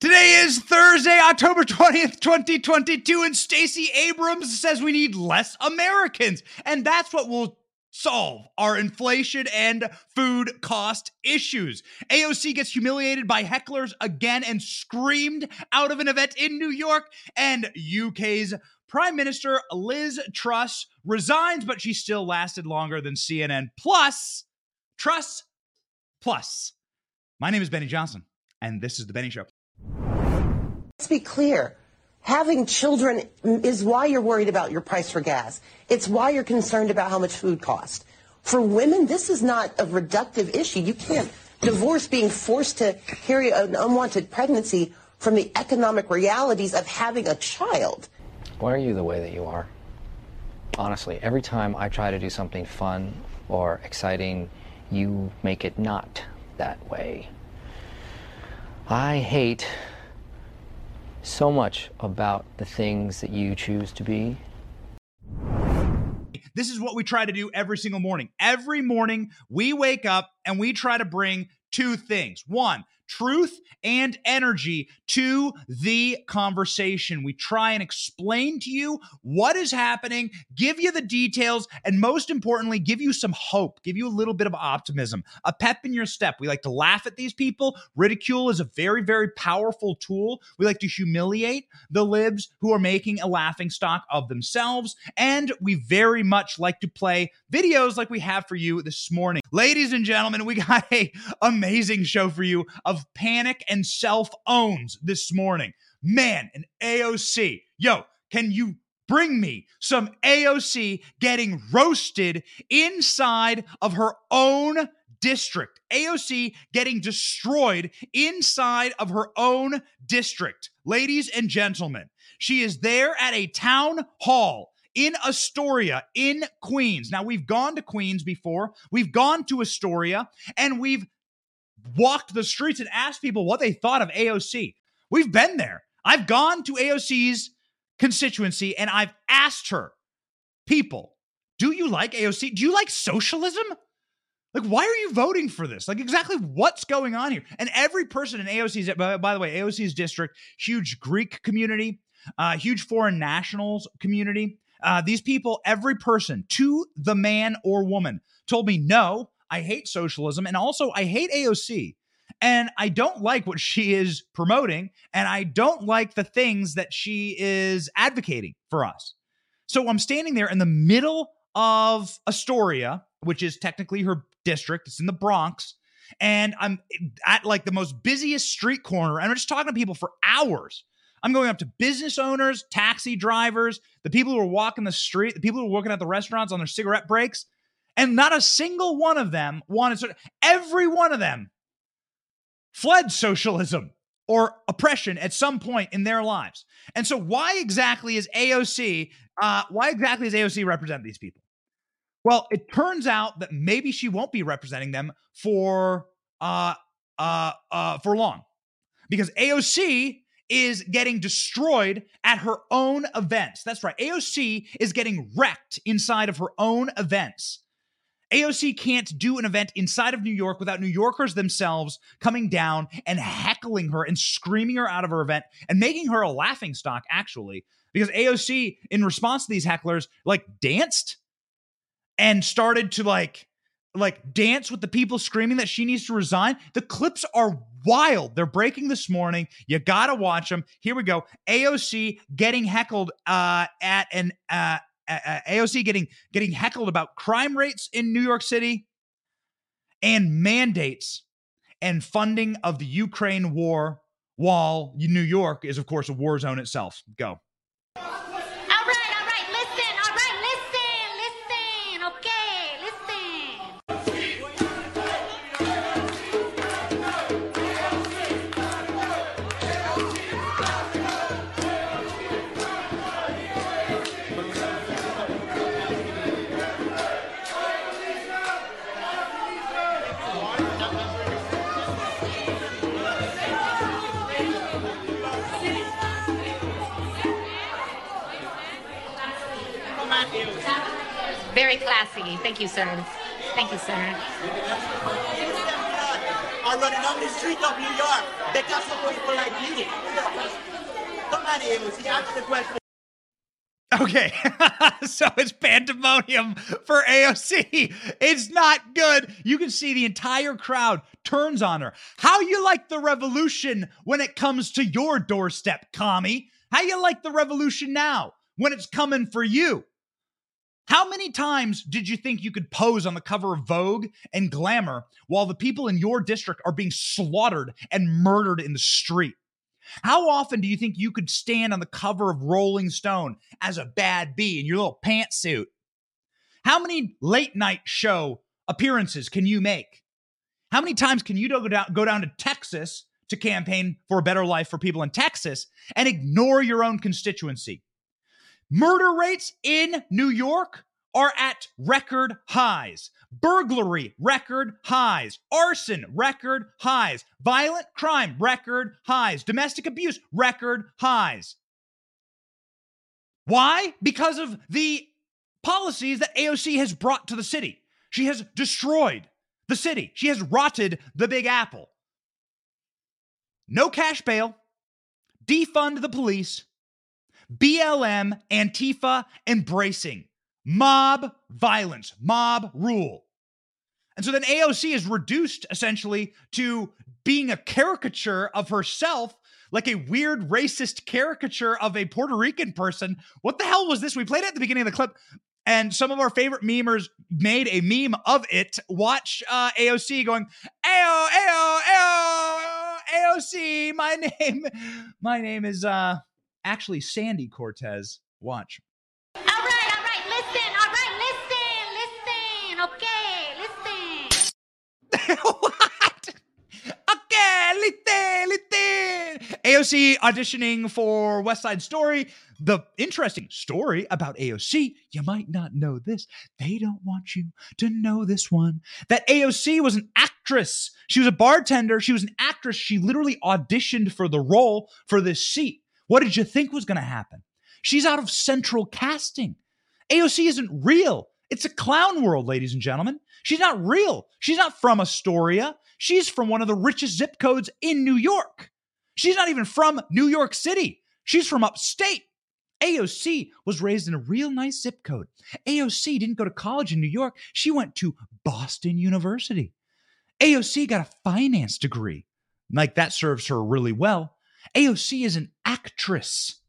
Today is Thursday, October 20th, 2022, and Stacey Abrams says we need less Americans. And that's what will solve our inflation and food cost issues. AOC gets humiliated by hecklers again and screamed out of an event in New York. And UK's Prime Minister Liz Truss resigns, but she still lasted longer than CNN. Plus, Truss Plus. My name is Benny Johnson, and this is The Benny Show. Let's be clear. Having children is why you're worried about your price for gas. It's why you're concerned about how much food costs. For women, this is not a reductive issue. You can't divorce being forced to carry an unwanted pregnancy from the economic realities of having a child. Why are you the way that you are? Honestly, every time I try to do something fun or exciting, you make it not that way. I hate so much about the things that you choose to be. This is what we try to do every single morning. Every morning, we wake up and we try to bring two things. One, truth and energy to the conversation. We try and explain to you what is happening, give you the details, and most importantly, give you some hope, give you a little bit of optimism, a pep in your step. We like to laugh at these people. Ridicule is a very, very powerful tool. We like to humiliate the libs who are making a laughing stock of themselves. And we very much like to play videos like we have for you this morning. Ladies and gentlemen, we got a amazing show for you of panic and self owns this morning. Man, an AOC. Yo, can you bring me some AOC getting roasted inside of her own district? AOC getting destroyed inside of her own district. Ladies and gentlemen, she is there at a town hall in Astoria, in Queens. Now, we've gone to Queens before, we've gone to Astoria, and we've walked the streets and asked people what they thought of AOC. We've been there. I've gone to AOC's constituency and I've asked her, people, do you like AOC? Do you like socialism? Like, why are you voting for this? Like, exactly what's going on here? And every person in AOC's, by, by the way, AOC's district, huge Greek community, uh, huge foreign nationals community. Uh, these people, every person to the man or woman told me, no, I hate socialism, and also I hate AOC. And I don't like what she is promoting, and I don't like the things that she is advocating for us. So I'm standing there in the middle of Astoria, which is technically her district. It's in the Bronx. And I'm at like the most busiest street corner, and I'm just talking to people for hours. I'm going up to business owners, taxi drivers, the people who are walking the street, the people who are working at the restaurants on their cigarette breaks. And not a single one of them wanted, every one of them fled socialism or oppression at some point in their lives. And so, why exactly is AOC, uh, why exactly does AOC represent these people? Well, it turns out that maybe she won't be representing them for uh, uh, uh, for long, because AOC is getting destroyed at her own events. That's right. AOC is getting wrecked inside of her own events. AOC can't do an event inside of New York without New Yorkers themselves coming down and heckling her and screaming her out of her event and making her a laughing stock, actually. Because AOC, in response to these hecklers, like danced and started to like like dance with the people screaming that she needs to resign. The clips are wild. They're breaking this morning. You gotta watch them. Here we go. AOC getting heckled uh, at an uh, AOC getting getting heckled about crime rates in New York City and mandates and funding of the Ukraine war while New York is of course a war zone itself. Go. Classy. Thank you, sir. Thank you, sir. Are running on the streets of New York because of people like you. Somebody else, answer the question. Okay, so it's pandemonium for AOC. It's not good. You can see the entire crowd turns on her. How you like the revolution when it comes to your doorstep, commie? How you like the revolution now when it's coming for you? How many times did you think you could pose on the cover of Vogue and Glamour while the people in your district are being slaughtered and murdered in the street? How often do you think you could stand on the cover of Rolling Stone as a bad bee in your little pantsuit? How many late night show appearances can you make? How many times can you go down, go down to Texas to campaign for a better life for people in Texas and ignore your own constituency? Murder rates in New York are at record highs. Burglary, record highs. Arson, record highs. Violent crime, record highs. Domestic abuse, record highs. Why? Because of the policies that AOC has brought to the city. She has destroyed the city, she has rotted the Big Apple. No cash bail, defund the police, BLM, Antifa embracing mob violence, mob rule. And so then AOC is reduced essentially to being a caricature of herself, like a weird racist caricature of a Puerto Rican person. What the hell was this? We played it at the beginning of the clip, and some of our favorite memers made a meme of it. Watch uh, AOC going, Ayo, Ayo, Ayo, AOC, my name, my name is uh actually Sandy Cortez. Watch. All right, all right, listen, all right, listen, listen, okay, listen. what? Okay, listen, listen. AOC auditioning for West Side Story. The interesting story about AOC, you might not know this. They don't want you to know this one. That AOC was an actress. She was a bartender. She was an actress. She literally auditioned for the role for this seat. What did you think was going to happen? She's out of central casting. AOC isn't real. It's a clown world, ladies and gentlemen. She's not real. She's not from Astoria. She's from one of the richest zip codes in New York. She's not even from New York City. She's from upstate. AOC was raised in a real nice zip code. AOC didn't go to college in New York. She went to Boston University. AOC got a finance degree. Like that serves her really well. AOC is an actress.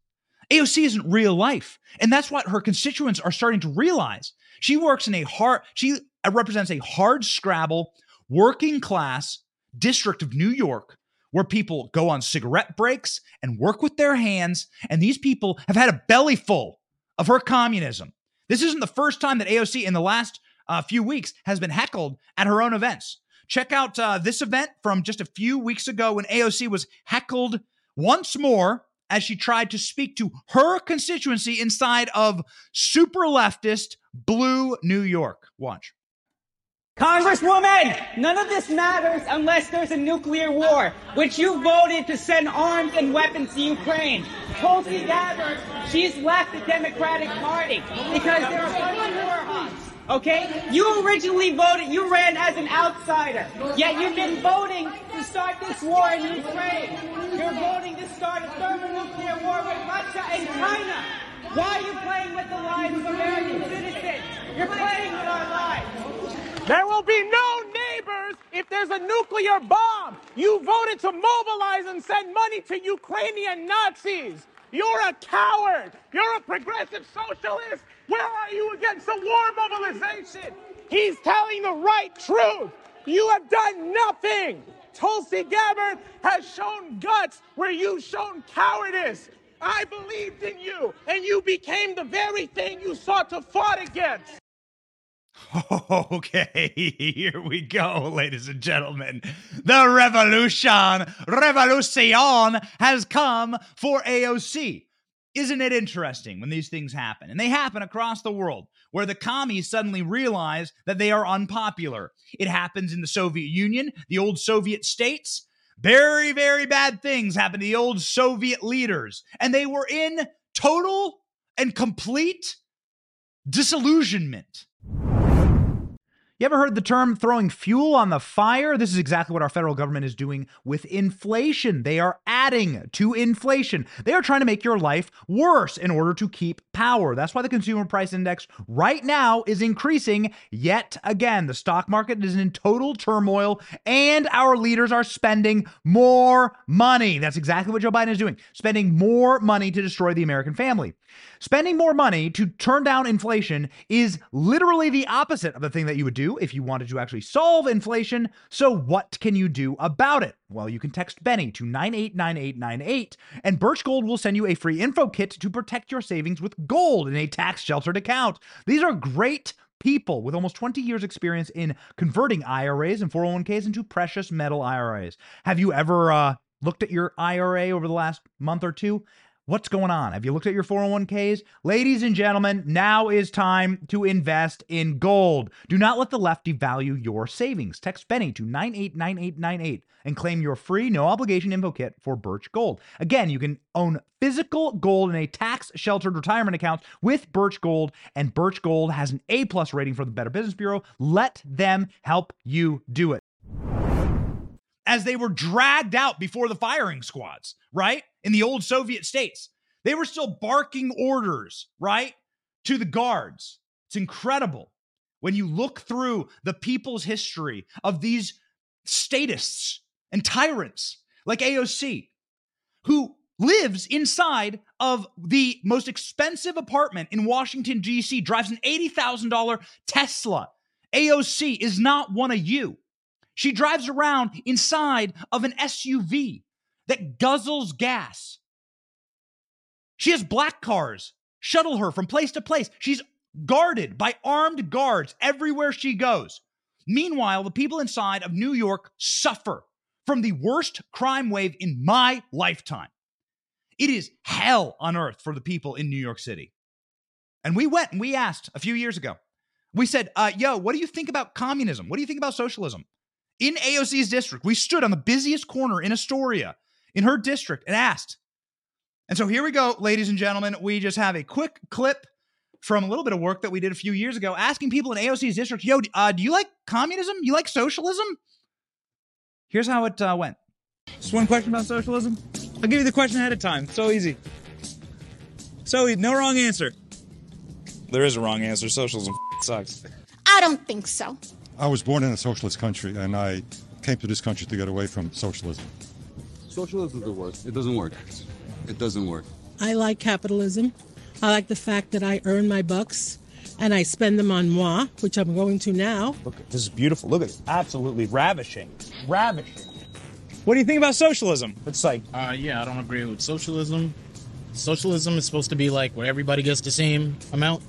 AOC isn't real life. And that's what her constituents are starting to realize. She works in a hard, she represents a hard scrabble, working class district of New York where people go on cigarette breaks and work with their hands. And these people have had a belly full of her communism. This isn't the first time that AOC in the last uh, few weeks has been heckled at her own events. Check out uh, this event from just a few weeks ago when AOC was heckled once more as she tried to speak to her constituency inside of super leftist blue New York. Watch. Congresswoman, none of this matters unless there's a nuclear war, which you voted to send arms and weapons to Ukraine. Tulsi Gabbard, she's left the Democratic Party because there are bunch of war hawks. Okay? You originally voted, you ran as an outsider. Yet you've been voting to start this war in Ukraine. You're voting to start a thermonuclear war with Russia and China. Why are you playing with the lives of American citizens? You're playing with our lives. There will be no neighbors if there's a nuclear bomb. You voted to mobilize and send money to Ukrainian Nazis. You're a coward. You're a progressive socialist. Where are you against the war mobilization? He's telling the right truth. You have done nothing. Tulsi Gabbard has shown guts where you've shown cowardice. I believed in you, and you became the very thing you sought to fight against. Okay, here we go, ladies and gentlemen. The revolution, revolution has come for AOC. Isn't it interesting when these things happen? And they happen across the world where the commies suddenly realize that they are unpopular. It happens in the Soviet Union, the old Soviet states. Very, very bad things happened to the old Soviet leaders, and they were in total and complete disillusionment. You ever heard the term throwing fuel on the fire? This is exactly what our federal government is doing with inflation. They are adding to inflation. They are trying to make your life worse in order to keep power. That's why the consumer price index right now is increasing yet again. The stock market is in total turmoil and our leaders are spending more money. That's exactly what Joe Biden is doing, spending more money to destroy the American family. Spending more money to turn down inflation is literally the opposite of the thing that you would do if you wanted to actually solve inflation. So, what can you do about it? Well, you can text Benny to 989898, and Birch Gold will send you a free info kit to protect your savings with gold in a tax sheltered account. These are great people with almost 20 years experience in converting IRAs and 401ks into precious metal IRAs. Have you ever uh, looked at your IRA over the last month or two? What's going on? Have you looked at your 401ks? Ladies and gentlemen, now is time to invest in gold. Do not let the left devalue your savings. Text Benny to 989898 and claim your free, no obligation info kit for Birch Gold. Again, you can own physical gold in a tax sheltered retirement account with Birch Gold, and Birch Gold has an A plus rating for the Better Business Bureau. Let them help you do it as they were dragged out before the firing squads, right? In the old Soviet states. They were still barking orders, right? To the guards. It's incredible when you look through the people's history of these statists and tyrants like AOC, who lives inside of the most expensive apartment in Washington, D.C., drives an $80,000 Tesla. AOC is not one of you. She drives around inside of an SUV that guzzles gas. She has black cars shuttle her from place to place. She's guarded by armed guards everywhere she goes. Meanwhile, the people inside of New York suffer from the worst crime wave in my lifetime. It is hell on earth for the people in New York City. And we went and we asked a few years ago. We said, uh, yo, what do you think about communism? What do you think about socialism? in AOC's district. We stood on the busiest corner in Astoria in her district and asked. And so here we go, ladies and gentlemen. We just have a quick clip from a little bit of work that we did a few years ago asking people in AOC's district, yo, uh, do you like communism? You like socialism? Here's how it uh, went. Just one question about socialism. I'll give you the question ahead of time. So easy. So easy. No wrong answer. There is a wrong answer. Socialism sucks. I don't think so. I was born in a socialist country, and I came to this country to get away from socialism. Socialism doesn't work. It doesn't work. It doesn't work. I like capitalism. I like the fact that I earn my bucks and I spend them on moi, which I'm going to now. Look, this is beautiful. Look at it. Absolutely ravishing. Ravishing. What do you think about socialism? It's like, uh, yeah, I don't agree with socialism. Socialism is supposed to be like where everybody gets the same amount.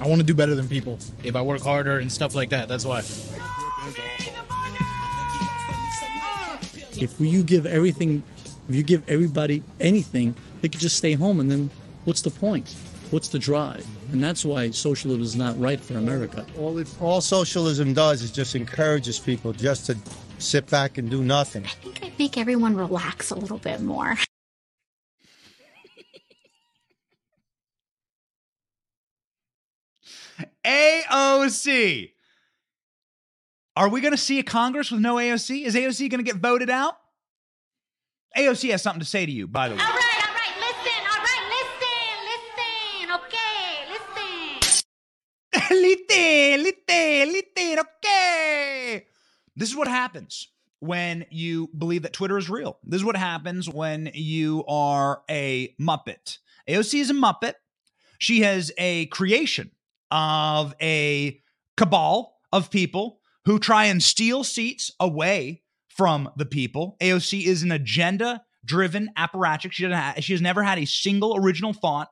I want to do better than people if I work harder and stuff like that. That's why. If you give everything, if you give everybody anything, they could just stay home, and then what's the point? What's the drive? And that's why socialism is not right for America. All, it, all socialism does is just encourages people just to sit back and do nothing. I think I'd make everyone relax a little bit more. AOC. Are we going to see a Congress with no AOC? Is AOC going to get voted out? AOC has something to say to you, by the way. All right, all right, listen, all right, listen, listen, okay, listen. listen, listen, listen, okay. This is what happens when you believe that Twitter is real. This is what happens when you are a Muppet. AOC is a Muppet. She has a creation of a cabal of people who try and steal seats away from the people. AOC is an agenda driven apparatchik. She, she has never had a single original thought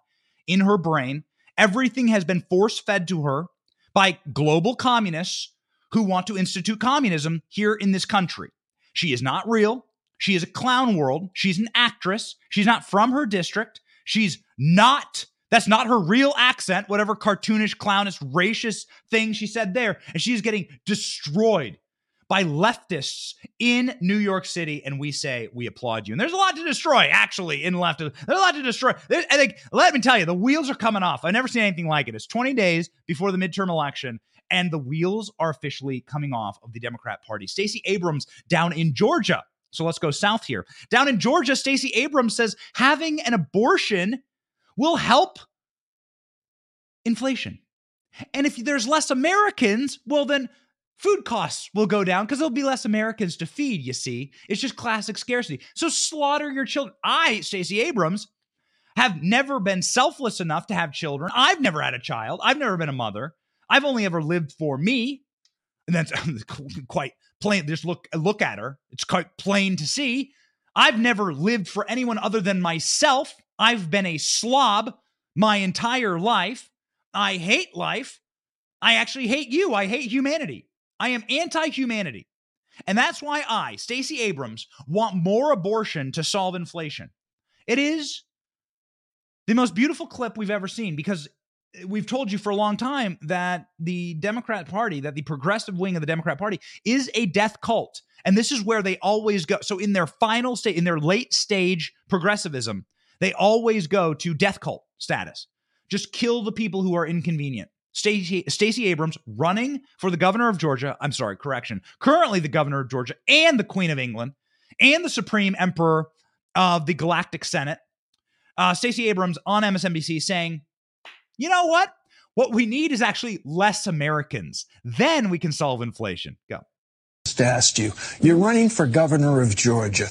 in her brain. Everything has been force fed to her by global communists who want to institute communism here in this country. She is not real. She is a clown world. She's an actress. She's not from her district. She's not that's not her real accent, whatever cartoonish, clownish, racist thing she said there. And she's getting destroyed by leftists in New York City, and we say we applaud you. And there's a lot to destroy, actually, in left. There's a lot to destroy. There- I think, let me tell you, the wheels are coming off. I've never seen anything like it. It's 20 days before the midterm election, and the wheels are officially coming off of the Democrat Party. Stacey Abrams down in Georgia. So let's go south here. Down in Georgia, Stacey Abrams says having an abortion will help inflation. And if there's less Americans, well, then food costs will go down because there'll be less Americans to feed, you see. It's just classic scarcity. So slaughter your children. I, Stacey Abrams, have never been selfless enough to have children. I've never had a child. I've never been a mother. I've only ever lived for me. And that's quite plain. Just look look at her. It's quite plain to see. I've never lived for anyone other than myself. I've been a slob my entire life. I hate life. I actually hate you. I hate humanity. I am anti-humanity. And that's why I, Stacey Abrams, want more abortion to solve inflation. It is the most beautiful clip we've ever seen because we've told you for a long time that the Democrat Party, that the progressive wing of the Democrat Party is a death cult. And this is where they always go. So in their final state, in their late stage progressivism, they always go to death cult status. Just kill the people who are inconvenient. Stacey, Stacey Abrams running for the governor of Georgia. I'm sorry, correction. Currently the governor of Georgia and the Queen of England and the Supreme Emperor of the Galactic Senate. Uh, Stacey Abrams on MSNBC saying, you know what? What we need is actually less Americans. Then we can solve inflation. Go. just asked you. You're running for governor of Georgia.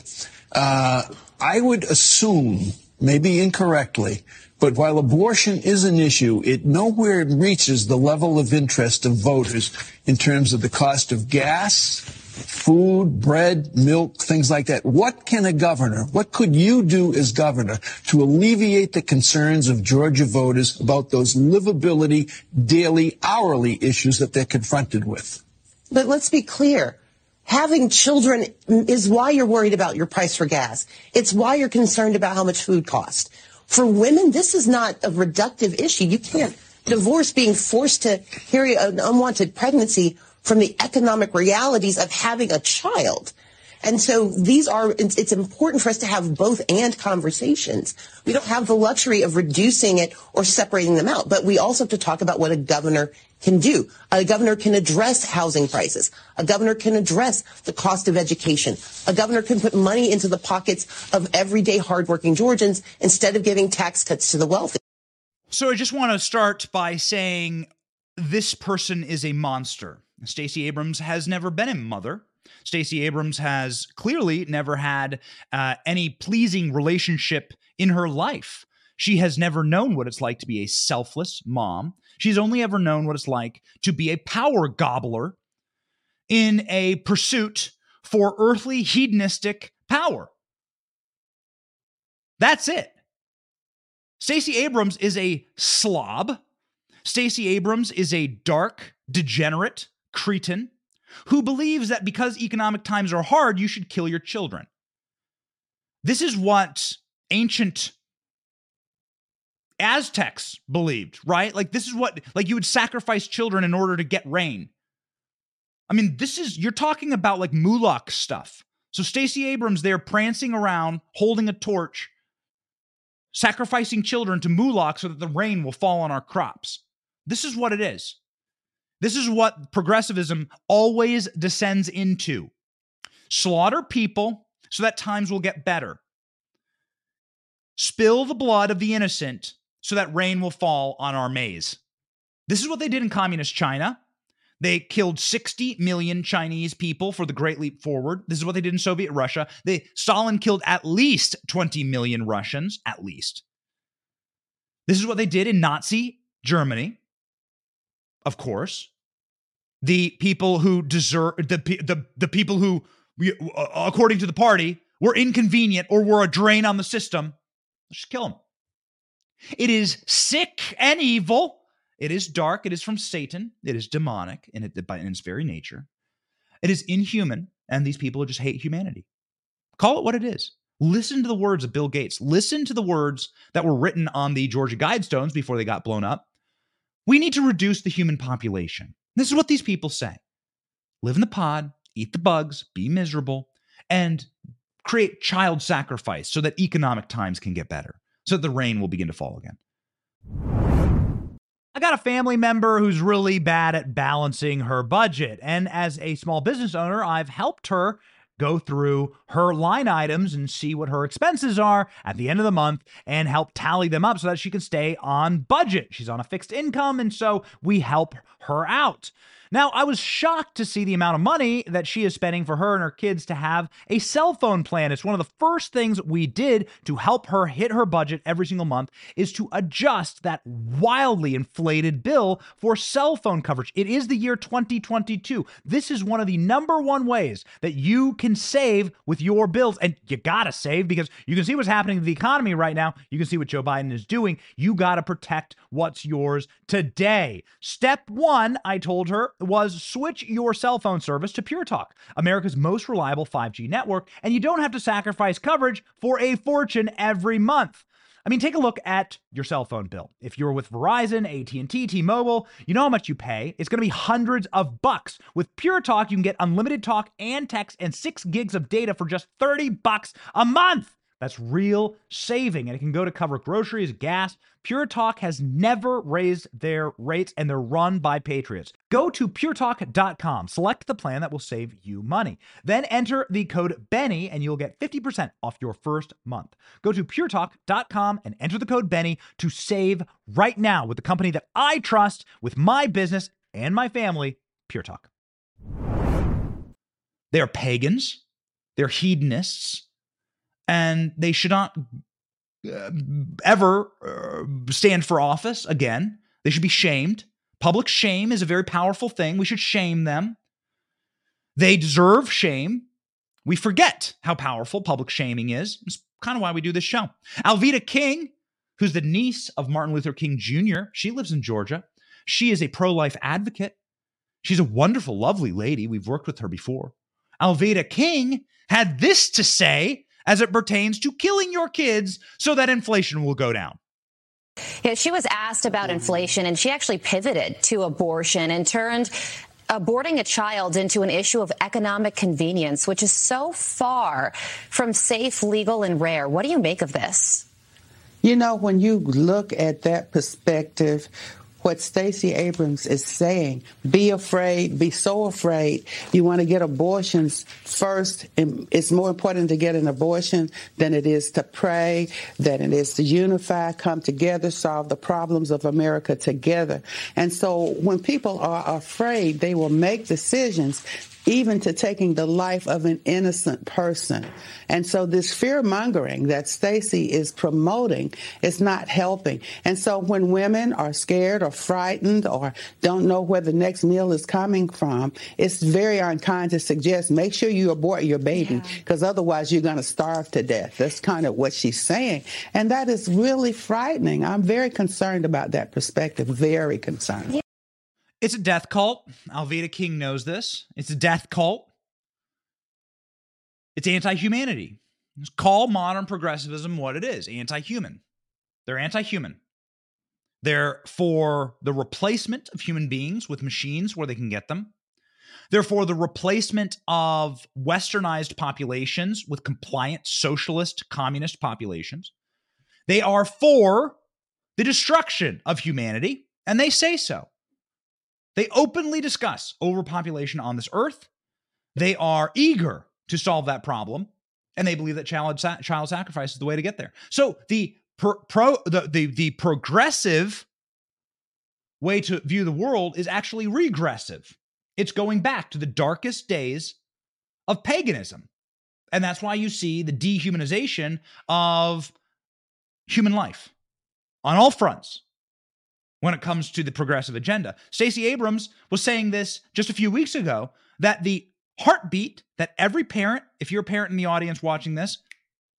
Uh, I would assume, maybe incorrectly, but while abortion is an issue, it nowhere reaches the level of interest of voters in terms of the cost of gas, food, bread, milk, things like that. What can a governor, what could you do as governor to alleviate the concerns of Georgia voters about those livability, daily, hourly issues that they're confronted with? But let's be clear. Having children is why you're worried about your price for gas. It's why you're concerned about how much food costs. For women, this is not a reductive issue. You can't divorce being forced to carry an unwanted pregnancy from the economic realities of having a child. And so these are, it's, it's important for us to have both and conversations. We don't have the luxury of reducing it or separating them out, but we also have to talk about what a governor can do. A governor can address housing prices. A governor can address the cost of education. A governor can put money into the pockets of everyday hardworking Georgians instead of giving tax cuts to the wealthy. So I just want to start by saying this person is a monster. Stacey Abrams has never been a mother. Stacey Abrams has clearly never had uh, any pleasing relationship in her life. She has never known what it's like to be a selfless mom. She's only ever known what it's like to be a power gobbler in a pursuit for earthly hedonistic power. That's it. Stacey Abrams is a slob. Stacey Abrams is a dark, degenerate cretin who believes that because economic times are hard, you should kill your children. This is what ancient Aztecs believed, right? Like, this is what, like, you would sacrifice children in order to get rain. I mean, this is, you're talking about like Moloch stuff. So, Stacey Abrams there prancing around, holding a torch, sacrificing children to Moloch so that the rain will fall on our crops. This is what it is. This is what progressivism always descends into slaughter people so that times will get better, spill the blood of the innocent so that rain will fall on our maize. This is what they did in communist China. They killed 60 million Chinese people for the Great Leap Forward. This is what they did in Soviet Russia. They Stalin killed at least 20 million Russians, at least. This is what they did in Nazi Germany. Of course. The people who deserve the the the people who uh, according to the party were inconvenient or were a drain on the system, let's just kill them. It is sick and evil. It is dark. It is from Satan. It is demonic in, in its very nature. It is inhuman, and these people just hate humanity. Call it what it is. Listen to the words of Bill Gates. Listen to the words that were written on the Georgia Guidestones before they got blown up. We need to reduce the human population. This is what these people say live in the pod, eat the bugs, be miserable, and create child sacrifice so that economic times can get better, so that the rain will begin to fall again. I got a family member who's really bad at balancing her budget. And as a small business owner, I've helped her go through her line items and see what her expenses are at the end of the month and help tally them up so that she can stay on budget. She's on a fixed income, and so we help her out. Now, I was shocked to see the amount of money that she is spending for her and her kids to have a cell phone plan. It's one of the first things we did to help her hit her budget every single month is to adjust that wildly inflated bill for cell phone coverage. It is the year 2022. This is one of the number one ways that you can save with your bills. And you got to save because you can see what's happening to the economy right now. You can see what Joe Biden is doing. You got to protect what's yours today. Step one, I told her, was switch your cell phone service to Pure Talk, America's most reliable 5G network, and you don't have to sacrifice coverage for a fortune every month. I mean, take a look at your cell phone bill. If you're with Verizon, AT&T, T-Mobile, you know how much you pay. It's going to be hundreds of bucks. With Pure Talk, you can get unlimited talk and text and 6 gigs of data for just 30 bucks a month. That's real saving, and it can go to cover groceries, gas. Pure Talk has never raised their rates, and they're run by patriots. Go to puretalk.com, select the plan that will save you money. Then enter the code BENNY, and you'll get 50% off your first month. Go to puretalk.com and enter the code BENNY to save right now with the company that I trust with my business and my family, Pure Talk. They are pagans, they're hedonists and they should not uh, ever uh, stand for office again. They should be shamed. Public shame is a very powerful thing. We should shame them. They deserve shame. We forget how powerful public shaming is. It's kind of why we do this show. Alveda King, who's the niece of Martin Luther King Jr., she lives in Georgia. She is a pro life advocate. She's a wonderful, lovely lady. We've worked with her before. Alveda King had this to say as it pertains to killing your kids so that inflation will go down. Yeah, she was asked about inflation and she actually pivoted to abortion and turned aborting a child into an issue of economic convenience, which is so far from safe, legal, and rare. What do you make of this? You know, when you look at that perspective, what Stacey Abrams is saying. Be afraid, be so afraid. You want to get abortions first. It's more important to get an abortion than it is to pray, than it is to unify, come together, solve the problems of America together. And so when people are afraid, they will make decisions even to taking the life of an innocent person. And so this fear mongering that Stacey is promoting is not helping. And so when women are scared or frightened or don't know where the next meal is coming from, it's very unkind to suggest make sure you abort your baby because yeah. otherwise you're going to starve to death. That's kind of what she's saying. And that is really frightening. I'm very concerned about that perspective, very concerned. Yeah. It's a death cult. Alveda King knows this. It's a death cult. It's anti humanity. Call modern progressivism what it is anti human. They're anti human. They're for the replacement of human beings with machines where they can get them. They're for the replacement of westernized populations with compliant socialist communist populations. They are for the destruction of humanity, and they say so. They openly discuss overpopulation on this earth. They are eager to solve that problem, and they believe that child, child sacrifice is the way to get there. So the pro, pro the, the the progressive way to view the world is actually regressive. It's going back to the darkest days of paganism. And that's why you see the dehumanization of human life on all fronts when it comes to the progressive agenda. Stacey Abrams was saying this just a few weeks ago that the heartbeat that every parent, if you're a parent in the audience watching this,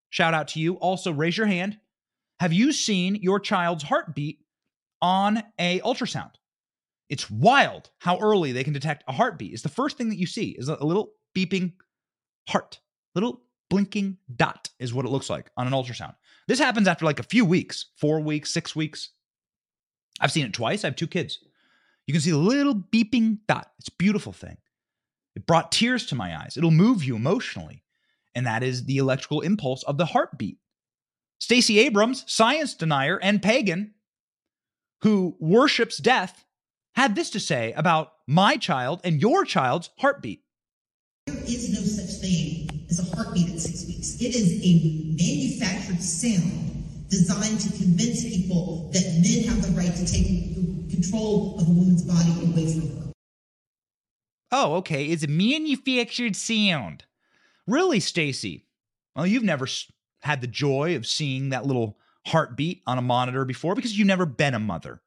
shout out to you. Also, raise your hand. Have you seen your child's heartbeat on a ultrasound? It's wild how early they can detect a heartbeat. It's the first thing that you see is a little beeping heart, little blinking dot is what it looks like on an ultrasound. This happens after like a few weeks, four weeks, six weeks. I've seen it twice. I have two kids. You can see the little beeping dot. It's a beautiful thing. It brought tears to my eyes. It'll move you emotionally. And that is the electrical impulse of the heartbeat. Stacey Abrams, science denier and pagan, who worships death, had this to say about my child and your child's heartbeat. There is no such thing as a heartbeat at six weeks. It is a manufactured sound designed to convince people that men have the right to take control of a woman's body away from her. Oh, okay. It's a manufactured sound. Really, Stacey? Well, you've never had the joy of seeing that little heartbeat on a monitor before because you've never been a mother.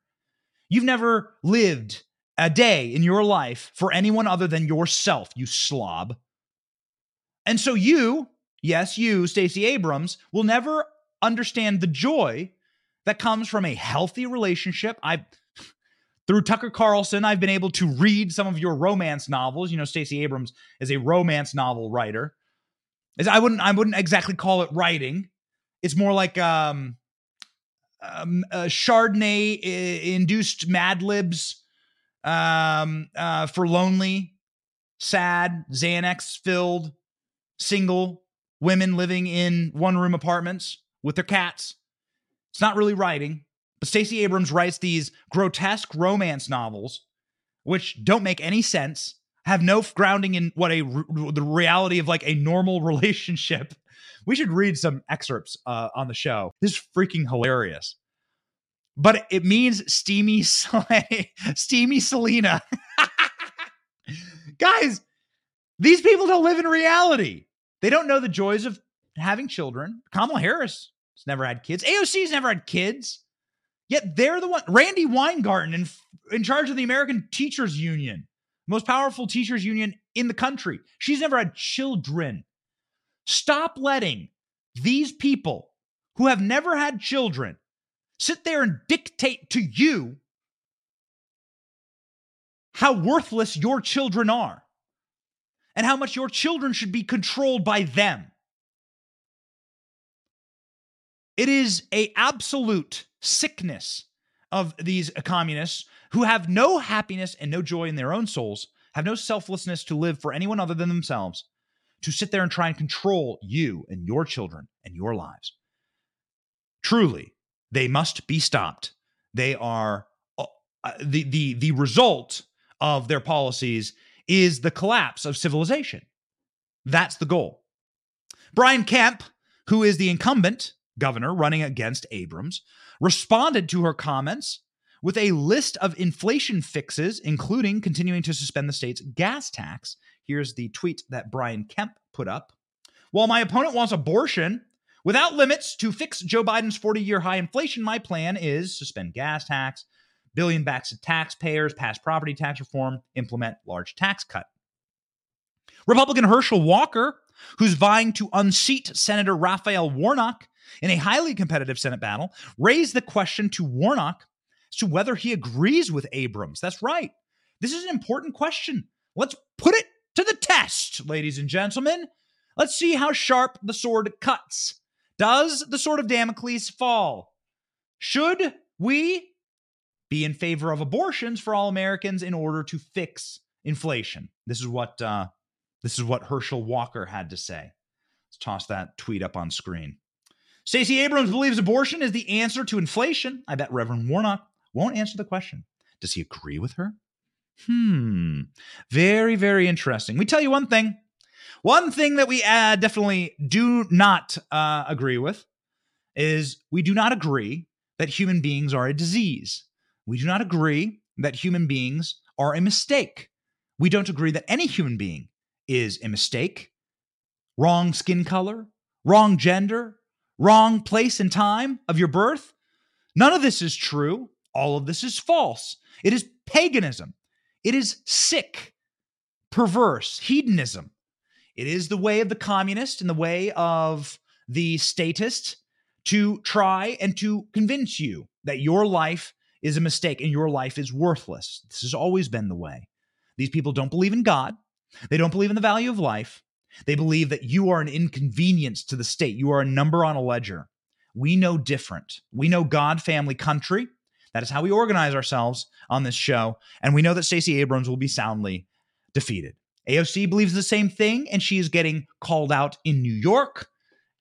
You've never lived a day in your life for anyone other than yourself, you slob. And so you, yes, you, Stacey Abrams, will never understand the joy that comes from a healthy relationship. I through Tucker Carlson, I've been able to read some of your romance novels. You know, Stacey Abrams is a romance novel writer. I wouldn't I wouldn't exactly call it writing. It's more like um, um uh, Chardonnay induced Mad Libs um, uh, for lonely, sad, Xanax filled, single women living in one room apartments with their cats. It's not really writing. But Stacey Abrams writes these grotesque romance novels, which don't make any sense, have no grounding in what a the reality of like a normal relationship. We should read some excerpts uh, on the show. This is freaking hilarious. But it means steamy, steamy Selena. Guys, these people don't live in reality. They don't know the joys of having children. Kamala Harris never had kids. AOC's never had kids. Yet they're the one. Randi Weingarten in, in charge of the American Teachers Union, most powerful teachers union in the country. She's never had children. Stop letting these people who have never had children sit there and dictate to you how worthless your children are and how much your children should be controlled by them. It is a absolute sickness of these communists who have no happiness and no joy in their own souls, have no selflessness to live for anyone other than themselves, to sit there and try and control you and your children and your lives. Truly, they must be stopped. They are uh, the the the result of their policies is the collapse of civilization. That's the goal. Brian Kemp, who is the incumbent governor running against Abrams, responded to her comments with a list of inflation fixes, including continuing to suspend the state's gas tax. Here's the tweet that Brian Kemp put up. While my opponent wants abortion without limits to fix Joe Biden's 40 year high inflation, my plan is suspend gas tax, billion backs to taxpayers, pass property tax reform, implement large tax cut. Republican Herschel Walker, who's vying to unseat Senator Raphael Warnock, in a highly competitive Senate battle, raised the question to Warnock as to whether he agrees with Abrams. That's right. This is an important question. Let's put it to the test, ladies and gentlemen. Let's see how sharp the sword cuts. Does the sword of Damocles fall? Should we be in favor of abortions for all Americans in order to fix inflation? This is what uh, this is what Herschel Walker had to say. Let's toss that tweet up on screen. Stacey Abrams believes abortion is the answer to inflation. I bet Reverend Warnock won't answer the question. Does he agree with her? Hmm. Very, very interesting. We tell you one thing. One thing that we uh, definitely do not uh, agree with is we do not agree that human beings are a disease. We do not agree that human beings are a mistake. We don't agree that any human being is a mistake, wrong skin color, wrong gender, wrong place and time of your birth. None of this is true. All of this is false. It is paganism. It is sick, perverse, hedonism. It is the way of the communist and the way of the statist to try and to convince you that your life is a mistake and your life is worthless. This has always been the way. These people don't believe in God. They don't believe in the value of life. They believe that you are an inconvenience to the state. You are a number on a ledger. We know different. We know God, family, country. That is how we organize ourselves on this show. And we know that Stacey Abrams will be soundly defeated. AOC believes the same thing, and she is getting called out in New York,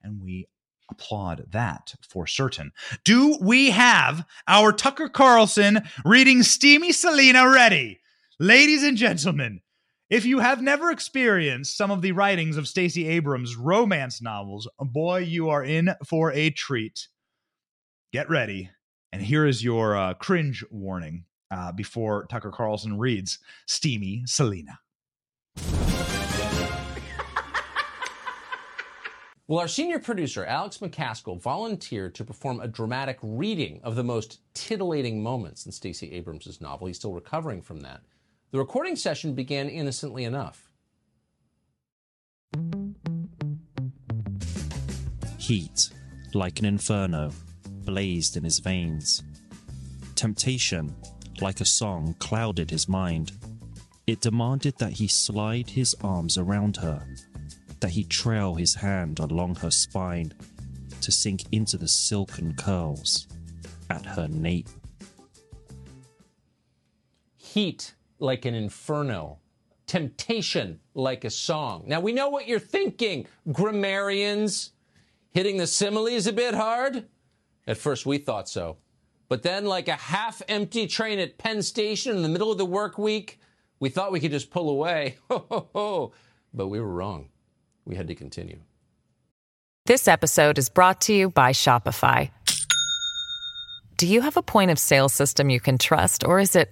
and we applaud that for certain. Do we have our Tucker Carlson reading Steamy Selena ready? Ladies and gentlemen, if you have never experienced some of the writings of Stacey Abrams' romance novels, boy, you are in for a treat. Get ready. And here is your uh, cringe warning uh, before Tucker Carlson reads Steamy Selena. Well, our senior producer, Alex McCaskill, volunteered to perform a dramatic reading of the most titillating moments in Stacey Abrams' novel. He's still recovering from that. The recording session began innocently enough. Heat, like an inferno, blazed in his veins. Temptation, like a song, clouded his mind. It demanded that he slide his arms around her, that he trail his hand along her spine to sink into the silken curls at her nape. Heat like an inferno. Temptation like a song. Now we know what you're thinking, grammarians. Hitting the similes a bit hard? At first we thought so. But then, like a half empty train at Penn Station in the middle of the work week, we thought we could just pull away. Ho, ho, ho. But we were wrong. We had to continue. This episode is brought to you by Shopify. Do you have a point of sale system you can trust, or is it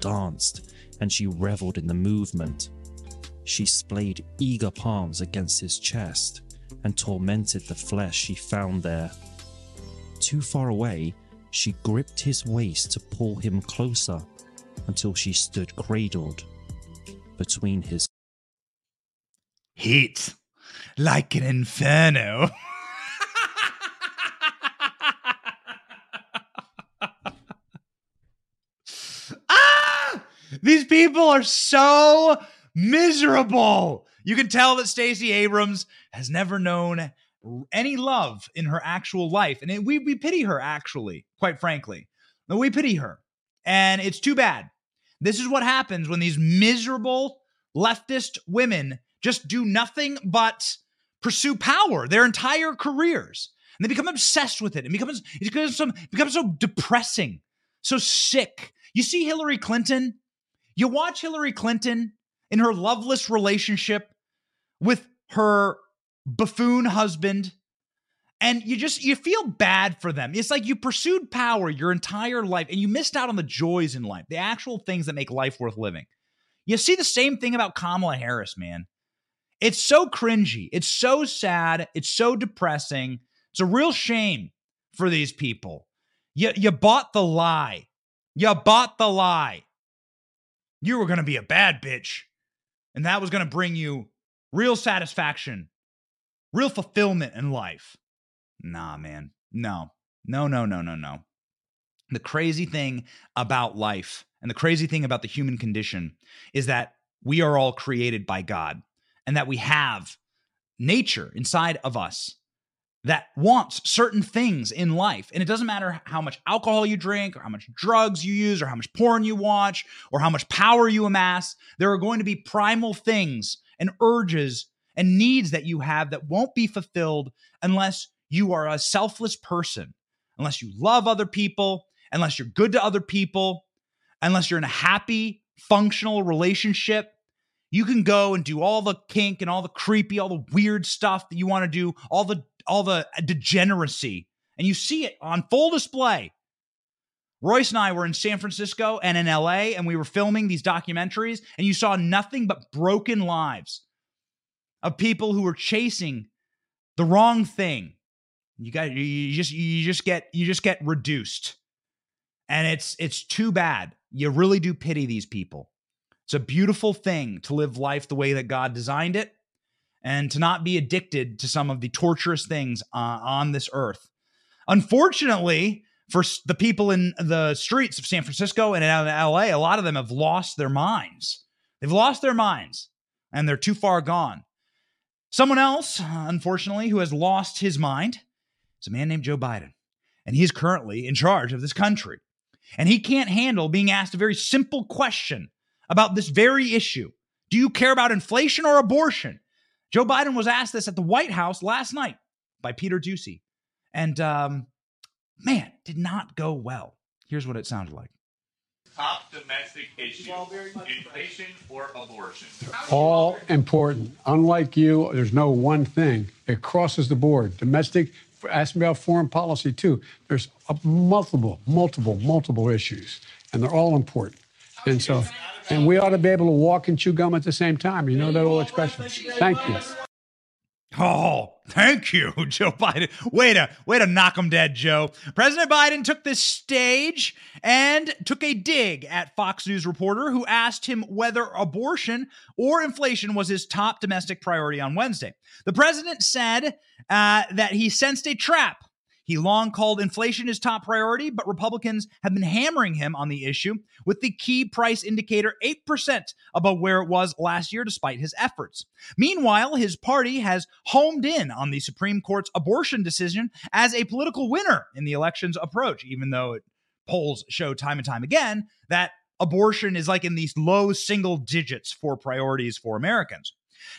danced, and she reveled in the movement. She splayed eager palms against his chest and tormented the flesh she found there. Too far away, she gripped his waist to pull him closer until she stood cradled between his Heat like an inferno. ah! These people are so miserable. You can tell that Stacey Abrams has never known any love in her actual life. And it, we, we pity her, actually, quite frankly. We pity her. And it's too bad. This is what happens when these miserable leftist women just do nothing but pursue power their entire careers. And they become obsessed with it. It becomes, it becomes, some, it becomes so depressing, so sick. You see Hillary Clinton, you watch Hillary Clinton in her loveless relationship with her buffoon husband and you just you feel bad for them. It's like you pursued power your entire life and you missed out on the joys in life the actual things that make life worth living. You see the same thing about kamala harris man. It's so cringy. It's so sad. It's so depressing. It's a real shame for these people. You, you bought the lie. You bought the lie you were going to be a bad bitch and that was going to bring you real satisfaction real fulfillment in life. Nah, man. No, no, no, no, no, no. The crazy thing about life and the crazy thing about the human condition is that we are all created by God and that we have nature inside of us that wants certain things in life. And it doesn't matter how much alcohol you drink or how much drugs you use or how much porn you watch or how much power you amass. There are going to be primal things and urges and needs that you have that won't be fulfilled unless you are a selfless person, unless you love other people, unless you're good to other people, unless you're in a happy, functional relationship. You can go and do all the kink and all the creepy, all the weird stuff that you want to do, all the all the degeneracy, and you see it on full display. Royce and I were in San Francisco and in LA, and we were filming these documentaries, and you saw nothing but broken lives of people who were chasing the wrong thing. You got you just you just get you just get reduced. And it's it's too bad. You really do pity these people. It's a beautiful thing to live life the way that God designed it and to not be addicted to some of the torturous things uh, on this earth. Unfortunately, for the people in the streets of San Francisco and out in LA, a lot of them have lost their minds. They've lost their minds and they're too far gone. Someone else, unfortunately, who has lost his mind is a man named Joe Biden. And he is currently in charge of this country. And he can't handle being asked a very simple question about this very issue Do you care about inflation or abortion? Joe Biden was asked this at the White House last night by Peter Doocy. And um, man, did not go well. Here's what it sounded like. Top domestic issue, inflation or abortion? all important. Unlike you, there's no one thing. It crosses the board. Domestic, ask me about foreign policy too. There's a multiple, multiple, multiple issues, and they're all important. And so, and we ought to be able to walk and chew gum at the same time. You know that old expression. Thank you. Oh, thank you, Joe Biden. Way to way to knock him dead, Joe. President Biden took this stage and took a dig at Fox News reporter who asked him whether abortion or inflation was his top domestic priority on Wednesday. The president said uh, that he sensed a trap. He long called inflation his top priority, but Republicans have been hammering him on the issue with the key price indicator 8% above where it was last year, despite his efforts. Meanwhile, his party has homed in on the Supreme Court's abortion decision as a political winner in the election's approach, even though it, polls show time and time again that abortion is like in these low single digits for priorities for Americans.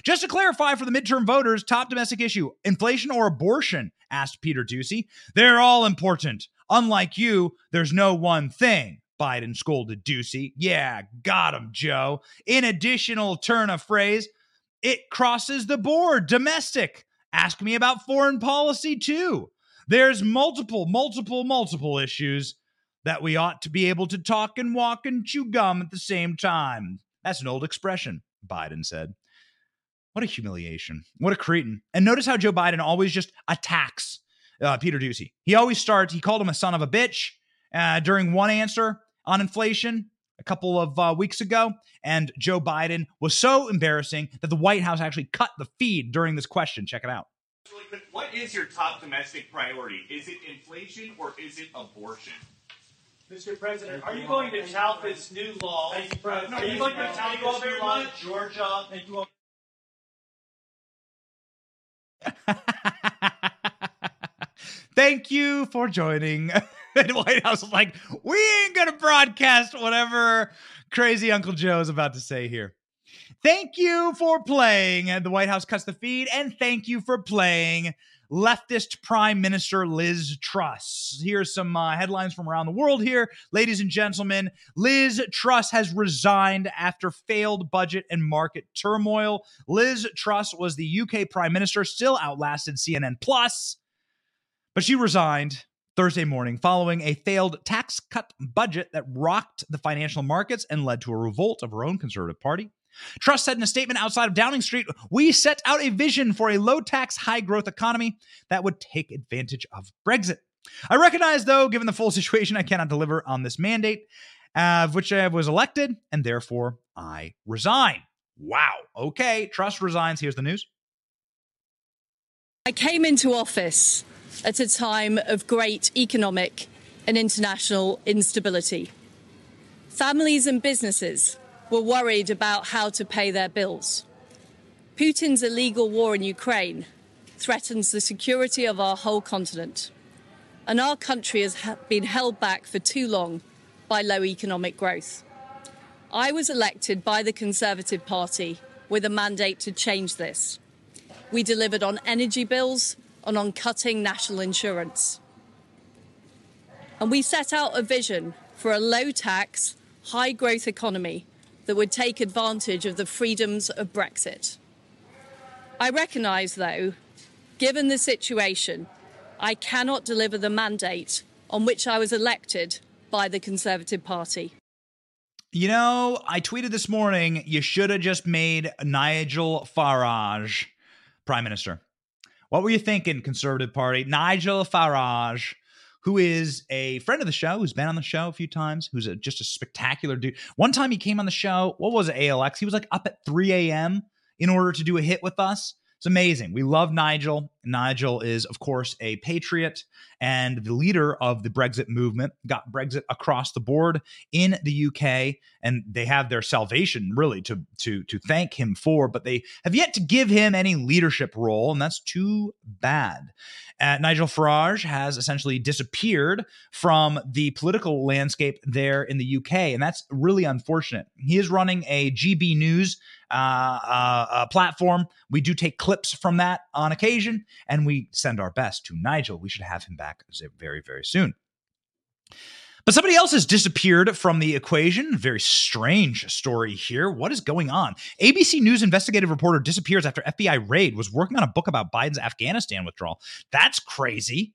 Just to clarify for the midterm voters, top domestic issue inflation or abortion? asked Peter Doocy. They're all important. Unlike you, there's no one thing. Biden scolded Doocy. Yeah, got him, Joe. In additional turn of phrase, it crosses the board. Domestic. Ask me about foreign policy too. There's multiple, multiple, multiple issues that we ought to be able to talk and walk and chew gum at the same time. That's an old expression, Biden said. What a humiliation. What a cretin. And notice how Joe Biden always just attacks uh, Peter Doocy. He always starts, he called him a son of a bitch uh, during one answer on inflation a couple of uh, weeks ago. And Joe Biden was so embarrassing that the White House actually cut the feed during this question. Check it out. Really What is your top domestic priority? Is it inflation or is it abortion? Mr. President, are you going to tout this new law? Are you going to tout this new law in Georgia? Thank you for joining. the White House was like, we ain't gonna broadcast whatever crazy Uncle Joe is about to say here. Thank you for playing. And the White House cuts the feed, and thank you for playing leftist Prime Minister Liz Truss. Here's some uh, headlines from around the world here. Ladies and gentlemen, Liz Truss has resigned after failed budget and market turmoil. Liz Truss was the UK Prime Minister, still outlasted CNN Plus, but she resigned Thursday morning following a failed tax cut budget that rocked the financial markets and led to a revolt of her own Conservative Party. Truss said in a statement outside of Downing Street, We set out a vision for a low tax, high growth economy that would take advantage of Brexit. I recognize, though, given the full situation, I cannot deliver on this mandate, uh, of which I was elected, and therefore I resign. Wow. Okay. Truss resigns. Here's the news. I came into office at a time of great economic and international instability. Families and businesses were worried about how to pay their bills. Putin's illegal war in Ukraine threatens the security of our whole continent. And our country has been held back for too long by low economic growth. I was elected by the Conservative Party with a mandate to change this. We delivered on energy bills and on cutting national insurance. And we set out a vision for a low tax, high growth economy that would take advantage of the freedoms of Brexit. I recognise, though, given the situation, I cannot deliver the mandate on which I was elected by the Conservative Party. You know, I tweeted this morning, you should have just made Nigel Farage prime minister. What were you thinking, Conservative Party? Nigel Farage, who is a friend of the show, who's been on the show a few times, who's a, just a spectacular dude. One time he came on the show, what was it, ALX? He was like up at 3 a.m. in order to do a hit with us. It's amazing. We love Nigel. Nigel is, of course, a patriot and the leader of the Brexit movement. Got Brexit across the board in the UK, and they have their salvation really to to to thank him for. But they have yet to give him any leadership role, and that's too bad. Uh, Nigel Farage has essentially disappeared from the political landscape there in the UK, and that's really unfortunate. He is running a GB News uh, uh, uh, platform. We do take clips from that on occasion, and we send our best to Nigel. We should have him back very, very soon. But somebody else has disappeared from the equation. Very strange story here. What is going on? ABC News investigative reporter disappears after FBI raid was working on a book about Biden's Afghanistan withdrawal. That's crazy.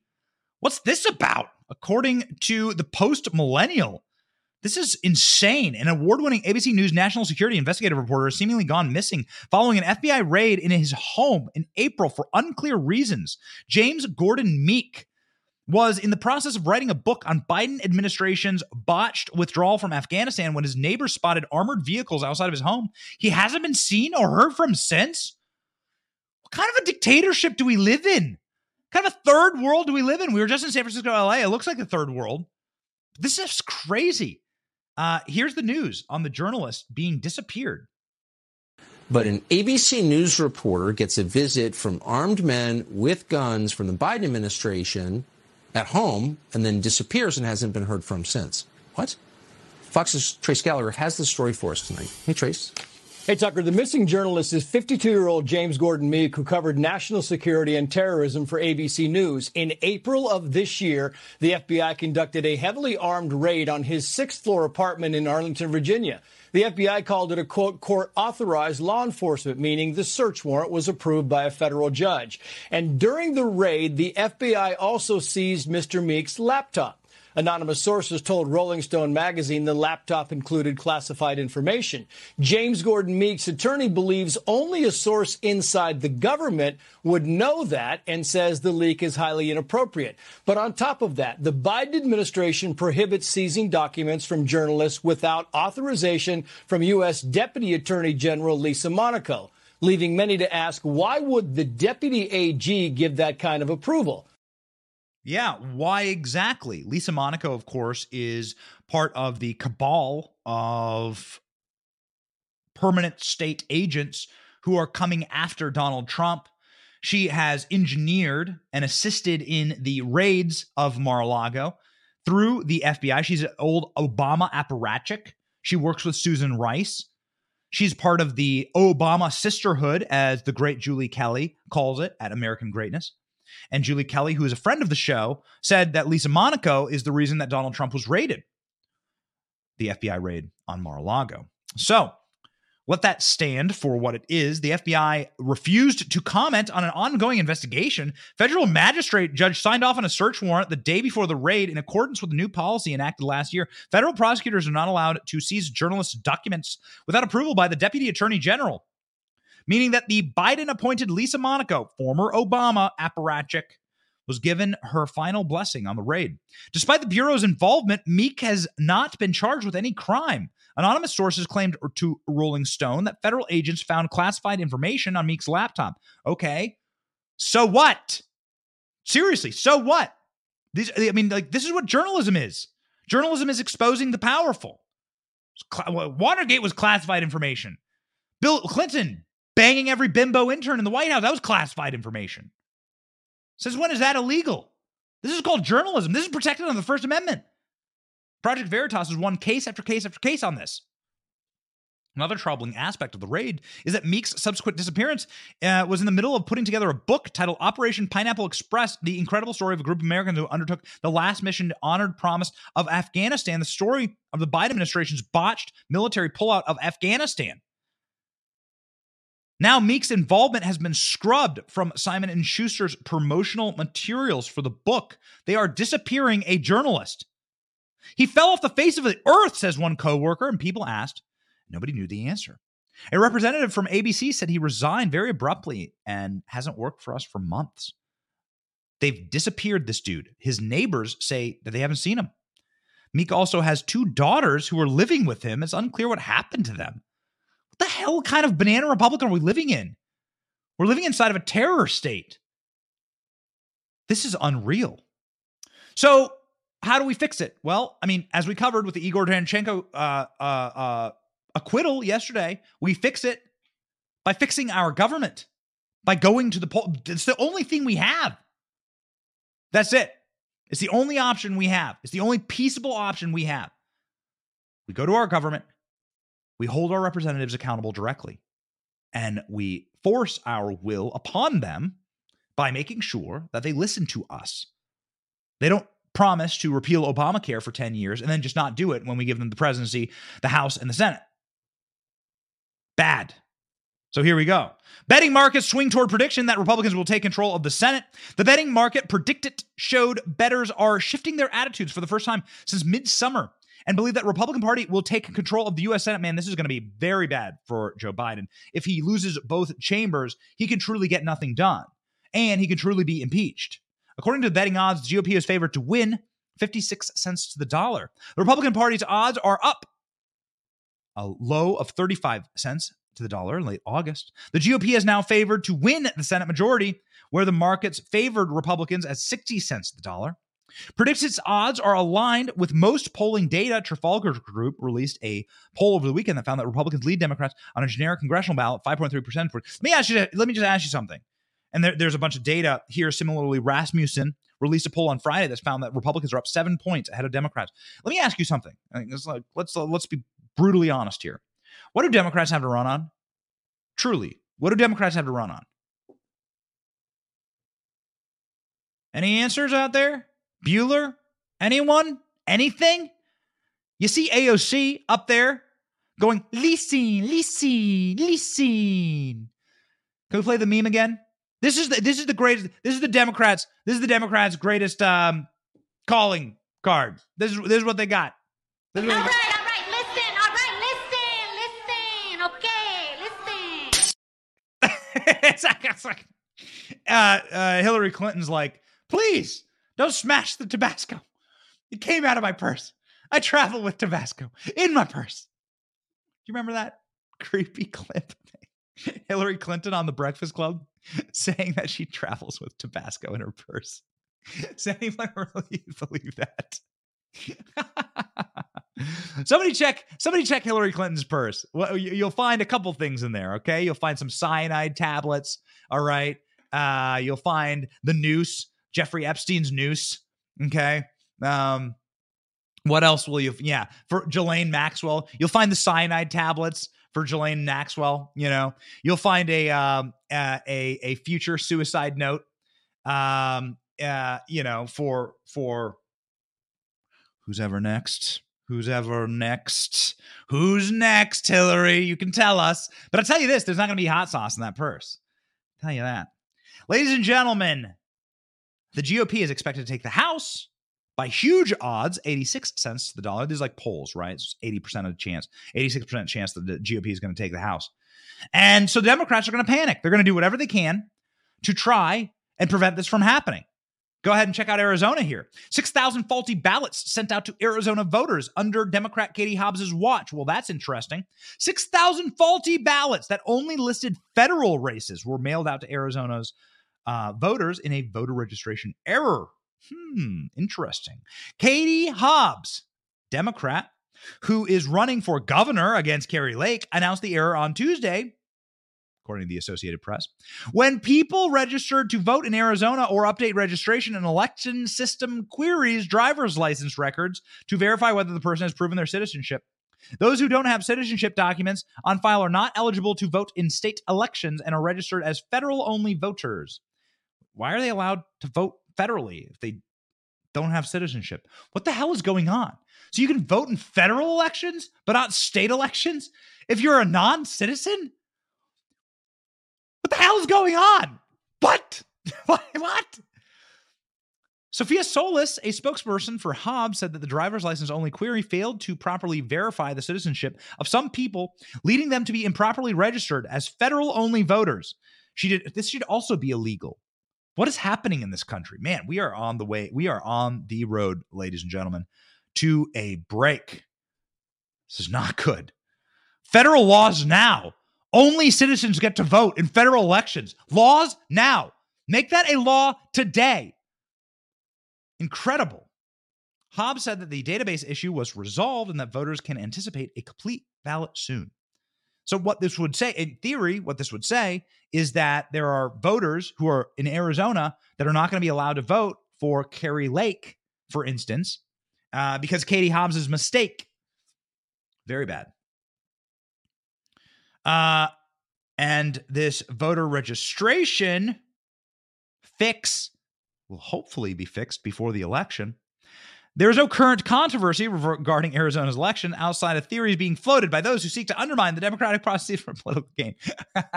What's this about? According to the Post Millennial, this is insane. An award winning ABC News national security investigative reporter has seemingly gone missing following an FBI raid in his home in April for unclear reasons. James Gordon Meek was in the process of writing a book on Biden administration's botched withdrawal from Afghanistan when his neighbors spotted armored vehicles outside of his home. He hasn't been seen or heard from since. What kind of a dictatorship do we live in? What kind of a third world do we live in? We were just in San Francisco, LA. It looks like the third world. This is crazy. Uh, here's the news on the journalist being disappeared. But an ABC News reporter gets a visit from armed men with guns from the Biden administration at home and then disappears and hasn't been heard from since. What? Fox's Trace Gallagher has the story for us tonight. Hey, Trace. Hey, Tucker, the missing journalist is 52 year old James Gordon Meek, who covered national security and terrorism for ABC News. In April of this year, the FBI conducted a heavily armed raid on his sixth floor apartment in Arlington, Virginia. The FBI called it a quote, court authorized law enforcement, meaning the search warrant was approved by a federal judge. And during the raid, the FBI also seized Mr. Meek's laptop. Anonymous sources told Rolling Stone magazine the laptop included classified information. James Gordon Meek's attorney believes only a source inside the government would know that and says the leak is highly inappropriate. But on top of that, the Biden administration prohibits seizing documents from journalists without authorization from U.S. Deputy Attorney General Lisa Monaco, leaving many to ask why would the deputy AG give that kind of approval? Yeah, why exactly? Lisa Monaco, of course, is part of the cabal of permanent state agents who are coming after Donald Trump. She has engineered and assisted in the raids of Mar a Lago through the FBI. She's an old Obama apparatchik. She works with Susan Rice. She's part of the Obama sisterhood, as the great Julie Kelly calls it at American Greatness. And Julie Kelly, who is a friend of the show, said that Lisa Monaco is the reason that Donald Trump was raided, the FBI raid on Mar a Lago. So let that stand for what it is. The FBI refused to comment on an ongoing investigation. Federal magistrate judge signed off on a search warrant the day before the raid in accordance with a new policy enacted last year. Federal prosecutors are not allowed to seize journalists' documents without approval by the deputy attorney general meaning that the Biden appointed Lisa Monaco, former Obama apparatchik, was given her final blessing on the raid. Despite the Bureau's involvement, Meek has not been charged with any crime. Anonymous sources claimed to Rolling Stone that federal agents found classified information on Meek's laptop. Okay. So what? Seriously, so what? These, I mean, like, this is what journalism is. Journalism is exposing the powerful. Watergate was classified information. Bill Clinton banging every bimbo intern in the White House. That was classified information. Since when is that illegal? This is called journalism. This is protected under the First Amendment. Project Veritas has won case after case after case on this. Another troubling aspect of the raid is that Meek's subsequent disappearance uh, was in the middle of putting together a book titled Operation Pineapple Express The Incredible Story of a Group of Americans Who Undertook the Last Mission to Honored Promise of Afghanistan, the story of the Biden administration's botched military pullout of Afghanistan. Now Meek's involvement has been scrubbed from Simon and Schuster's promotional materials for the book. They are disappearing a journalist. He fell off the face of the earth, says one coworker, and people asked. Nobody knew the answer. A representative from ABC said he resigned very abruptly and hasn't worked for us for months. They've disappeared this dude. His neighbors say that they haven't seen him. Meek also has two daughters who are living with him. It's unclear what happened to them. The hell kind of banana republic are we living in? We're living inside of a terror state. This is unreal. So, how do we fix it? Well, I mean, as we covered with the Igor Danchenko uh, uh, uh, acquittal yesterday, we fix it by fixing our government, by going to the poll. It's the only thing we have. That's it. It's the only option we have. It's the only peaceable option we have. We go to our government, we hold our representatives accountable directly, and we force our will upon them by making sure that they listen to us. They don't promise to repeal Obamacare for 10 years and then just not do it when we give them the presidency, the House, and the Senate. Bad. So here we go. Betting markets swing toward prediction that Republicans will take control of the Senate. The betting market predicted showed bettors are shifting their attitudes for the first time since midsummer and believe that Republican Party will take control of the U.S. Senate. Man, this is going to be very bad for Joe Biden. If he loses both chambers, he can truly get nothing done, and he can truly be impeached. According to betting odds, the GOP is favored to win 56 cents to the dollar. The Republican Party's odds are up a low of 35 cents to the dollar in late August. The GOP is now favored to win the Senate majority, where the markets favored Republicans at 60 cents to the dollar. Predicts its odds are aligned with most polling data. Trafalgar Group released a poll over the weekend that found that Republicans lead Democrats on a generic congressional ballot, 5.3%. For, let me ask you, let me just ask you something. And there, there's a bunch of data here. Similarly, Rasmussen released a poll on Friday that's found that Republicans are up seven points ahead of Democrats. Let me ask you something. Like, let's let's be brutally honest here. What do Democrats have to run on? Truly, what do Democrats have to run on? Any answers out there? Bueller? Anyone? Anything? You see AOC up there going, listen, listen, listen. Can we play the meme again? This is the this is the greatest. This is the Democrats. This is the Democrats' greatest um, calling card. This is this is what they got. This is what All they got. right, all right, listen, all right, listen, listen, okay, listen. it's like, it's like uh, uh, Hillary Clinton's like, please don't smash the Tabasco. It came out of my purse. I travel with Tabasco in my purse. Do you remember that creepy clip? Hillary Clinton on the Breakfast Club saying that she travels with Tabasco in her purse. Does anyone really believe that? somebody check somebody check Hillary Clinton's purse. Well, you- you'll find a couple things in there, okay? You'll find some cyanide tablets, all right? Uh you'll find the noose, Jeffrey Epstein's noose, okay? Um what else will you yeah, for Ghislaine Maxwell, you'll find the cyanide tablets for Ghislaine Maxwell, you know. You'll find a um a a future suicide note um uh you know for for who's ever next? Who's ever next? Who's next hillary? You can tell us. But i'll tell you this there's not going to be hot sauce in that purse. I'll tell you that. Ladies and gentlemen the gop is expected to take the house by huge odds 86 cents to the dollar these are like polls right it's 80% of the chance 86% chance that the gop is going to take the house and so the democrats are going to panic they're going to do whatever they can to try and prevent this from happening Go ahead and check out Arizona here. 6,000 faulty ballots sent out to Arizona voters under Democrat Katie Hobbs's watch. Well, that's interesting. 6,000 faulty ballots that only listed federal races were mailed out to Arizona's uh, voters in a voter registration error. Hmm, interesting. Katie Hobbs, Democrat, who is running for governor against Kari Lake, announced the error on Tuesday according to the Associated Press. When people registered to vote in Arizona or update registration, an election system queries driver's license records to verify whether the person has proven their citizenship. Those who don't have citizenship documents on file are not eligible to vote in state elections and are registered as federal only voters. Why are they allowed to vote federally if they don't have citizenship? What the hell is going on? So you can vote in federal elections, but not state elections if you're a non citizen? What the hell is going on? What? what? Sophia Solis, a spokesperson for Hobbs, said that the driver's license only query failed to properly verify the citizenship of some people, leading them to be improperly registered as federal only voters. She did this should also be illegal. What is happening in this country? Man, we are on the way. We are on the road, ladies and gentlemen, to a break. This is not good. Federal laws now. Only citizens get to vote in federal elections. Laws now. Make that a law today. Incredible. Hobbs said that the database issue was resolved and that voters can anticipate a complete ballot soon. So, what this would say, in theory, what this would say is that there are voters who are in Arizona that are not going to be allowed to vote for Kari Lake, for instance, uh, because Katie Hobbs's mistake. Very bad. Uh, and this voter registration fix will hopefully be fixed before the election. There is no current controversy regarding Arizona's election outside of theories being floated by those who seek to undermine the democratic process for political gain.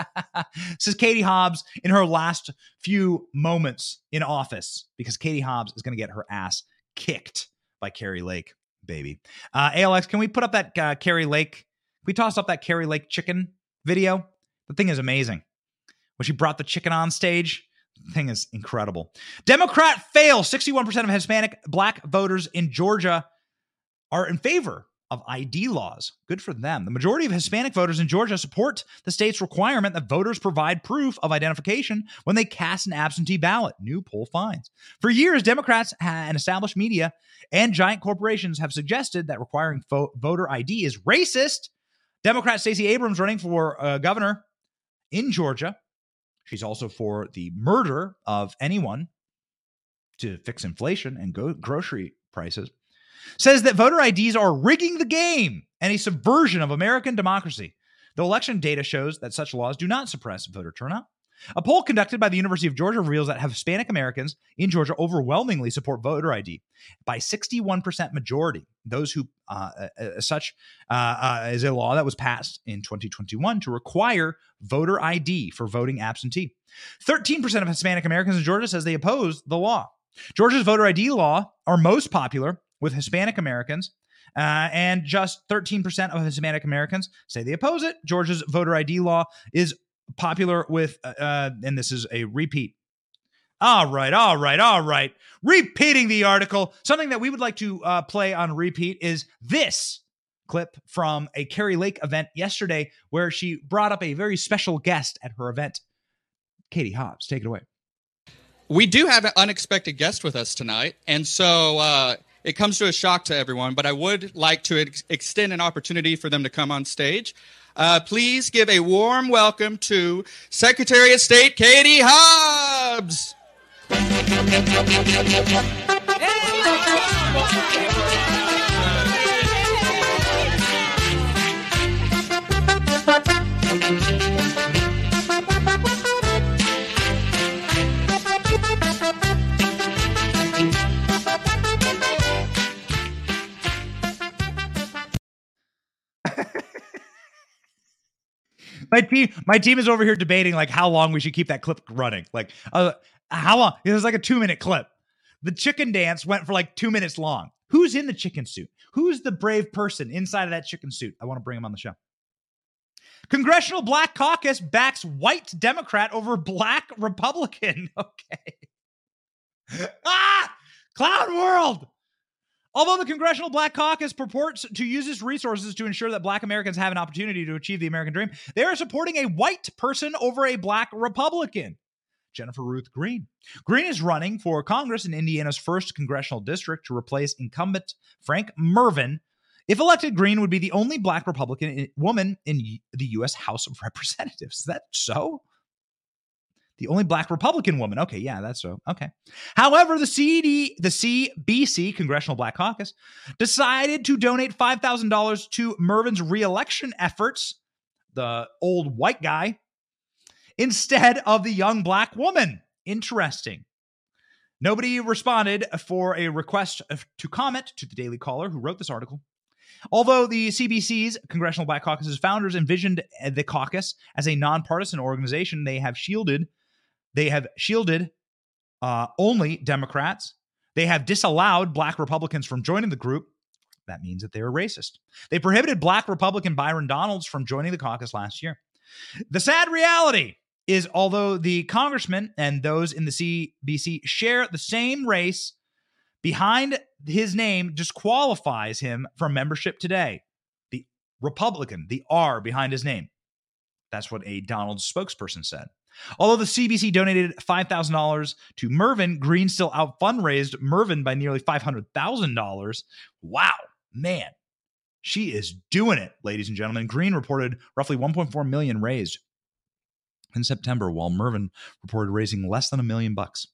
Says Katie Hobbs in her last few moments in office because Katie Hobbs is going to get her ass kicked by Kari Lake, baby. Uh, ALX, can we put up that uh, Kari Lake? We toss up that Kari Lake chicken video? The thing is amazing. When she brought the chicken on stage, thing is incredible. Democrat fail. 61% of Hispanic black voters in Georgia are in favor of ID laws. Good for them. The majority of Hispanic voters in Georgia support the state's requirement that voters provide proof of identification when they cast an absentee ballot. New poll finds. For years, Democrats and established media and giant corporations have suggested that requiring fo- voter ID is racist. Democrat Stacey Abrams running for uh, governor in Georgia She's also for the murder of anyone to fix inflation and go grocery prices. Says that voter IDs are rigging the game and a subversion of American democracy. The election data shows that such laws do not suppress voter turnout. A poll conducted by the University of Georgia reveals that Hispanic Americans in Georgia overwhelmingly support voter ID by 61% majority. Those who, uh, uh, as such, uh, uh, is a law that was passed in 2021 to require voter ID for voting absentee. 13% of Hispanic Americans in Georgia says they oppose the law. Georgia's voter ID law are most popular with Hispanic Americans uh, and just 13% of Hispanic Americans say they oppose it. Georgia's voter ID law is popular with, uh, uh, and this is a repeat. All right, all right, all right. Repeating the article. Something that we would like to uh, play on repeat is this clip from a Kari Lake event yesterday where she brought up a very special guest at her event. Katie Hobbs, take it away. We do have an unexpected guest with us tonight, and so uh, it comes to a shock to everyone, but I would like to ex- extend an opportunity for them to come on stage. Uh, please give a warm welcome to Secretary of State Katie Hobbs. My team, my team is over here debating like how long we should keep that clip running. Like, uh, how long? It was like a two minute clip. The chicken dance went for like two minutes long. Who's in the chicken suit? Who's the brave person inside of that chicken suit? I want to bring him on the show. Congressional Black Caucus backs white Democrat over black Republican. Okay. ah! Clown world. Although the Congressional Black Caucus purports to use its resources to ensure that black Americans have an opportunity to achieve the American dream, they are supporting a white person over a black Republican. Jennifer Ruth Green. Green is running for Congress in Indiana's first congressional district to replace incumbent Frank Mrvan. If elected, Green would be the only black Republican eh, woman in the U.S. House of Representatives. Is that so? The only black Republican woman. Okay, yeah, that's so. Okay. However, the CD, the CBC, Congressional Black Caucus, decided to donate $5,000 to Mrvan's reelection efforts, the old white guy, instead of the young black woman. Interesting. Nobody responded for a request to comment to the Daily Caller, who wrote this article. Although the CBC's Congressional Black Caucus's founders envisioned the caucus as a nonpartisan organization, they have shielded they have shielded uh, only Democrats. They have disallowed black Republicans from joining the group. That means that they are racist. They prohibited black Republican Byron Donalds from joining the caucus last year. The sad reality is although the congressman and those in the CBC share the same race, behind his name disqualifies him from membership today. The Republican, the R behind his name. That's what a Donald spokesperson said. Although the CBC donated $5,000 to Mrvan, Green still out fundraised Mrvan by nearly $500,000. Wow, man. She is doing it, ladies and gentlemen. Green reported roughly 1.4 million raised in September, while Mrvan reported raising less than a million bucks.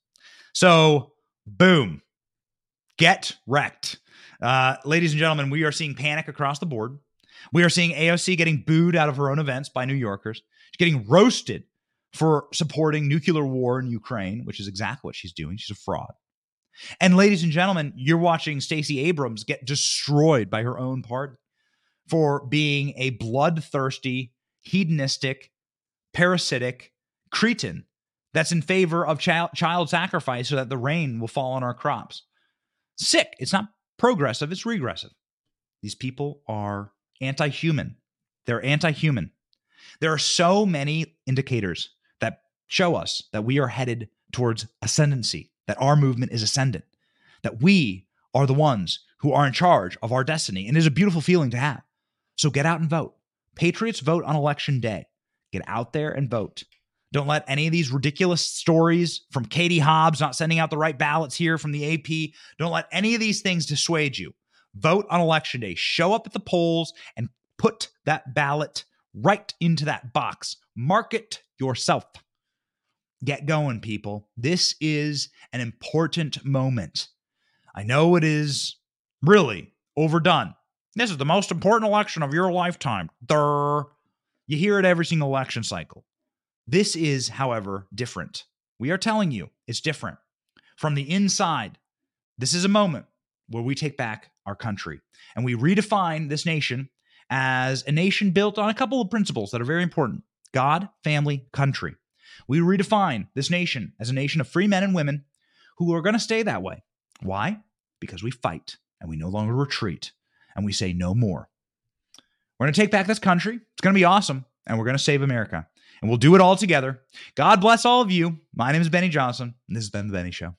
So, boom, get wrecked. Uh, ladies and gentlemen, we are seeing panic across the board. We are seeing AOC getting booed out of her own events by New Yorkers. She's getting roasted for supporting nuclear war in Ukraine, which is exactly what she's doing. She's a fraud. And ladies and gentlemen, you're watching Stacey Abrams get destroyed by her own party for being a bloodthirsty, hedonistic, parasitic cretin that's in favor of child, child sacrifice so that the rain will fall on our crops. Sick. It's not progressive, it's regressive. These people are anti human. They're anti human. There are so many indicators show us that we are headed towards ascendancy, that our movement is ascendant, that we are the ones who are in charge of our destiny. And it is a beautiful feeling to have. So get out and vote. Patriots vote on election day. Get out there and vote. Don't let any of these ridiculous stories from Katie Hobbs not sending out the right ballots here from the AP, don't let any of these things dissuade you. Vote on election day. Show up at the polls and put that ballot right into that box. Mark it yourself. Get going, people. This is an important moment. I know it is really overdone. This is the most important election of your lifetime. Durr. You hear it every single election cycle. This is, however, different. We are telling you it's different. From the inside, this is a moment where we take back our country and we redefine this nation as a nation built on a couple of principles that are very important God, family, country. We redefine this nation as a nation of free men and women who are going to stay that way. Why? Because we fight and we no longer retreat and we say no more. We're going to take back this country. It's going to be awesome and we're going to save America. And we'll do it all together. God bless all of you. My name is Benny Johnson, and this has been The Benny Show.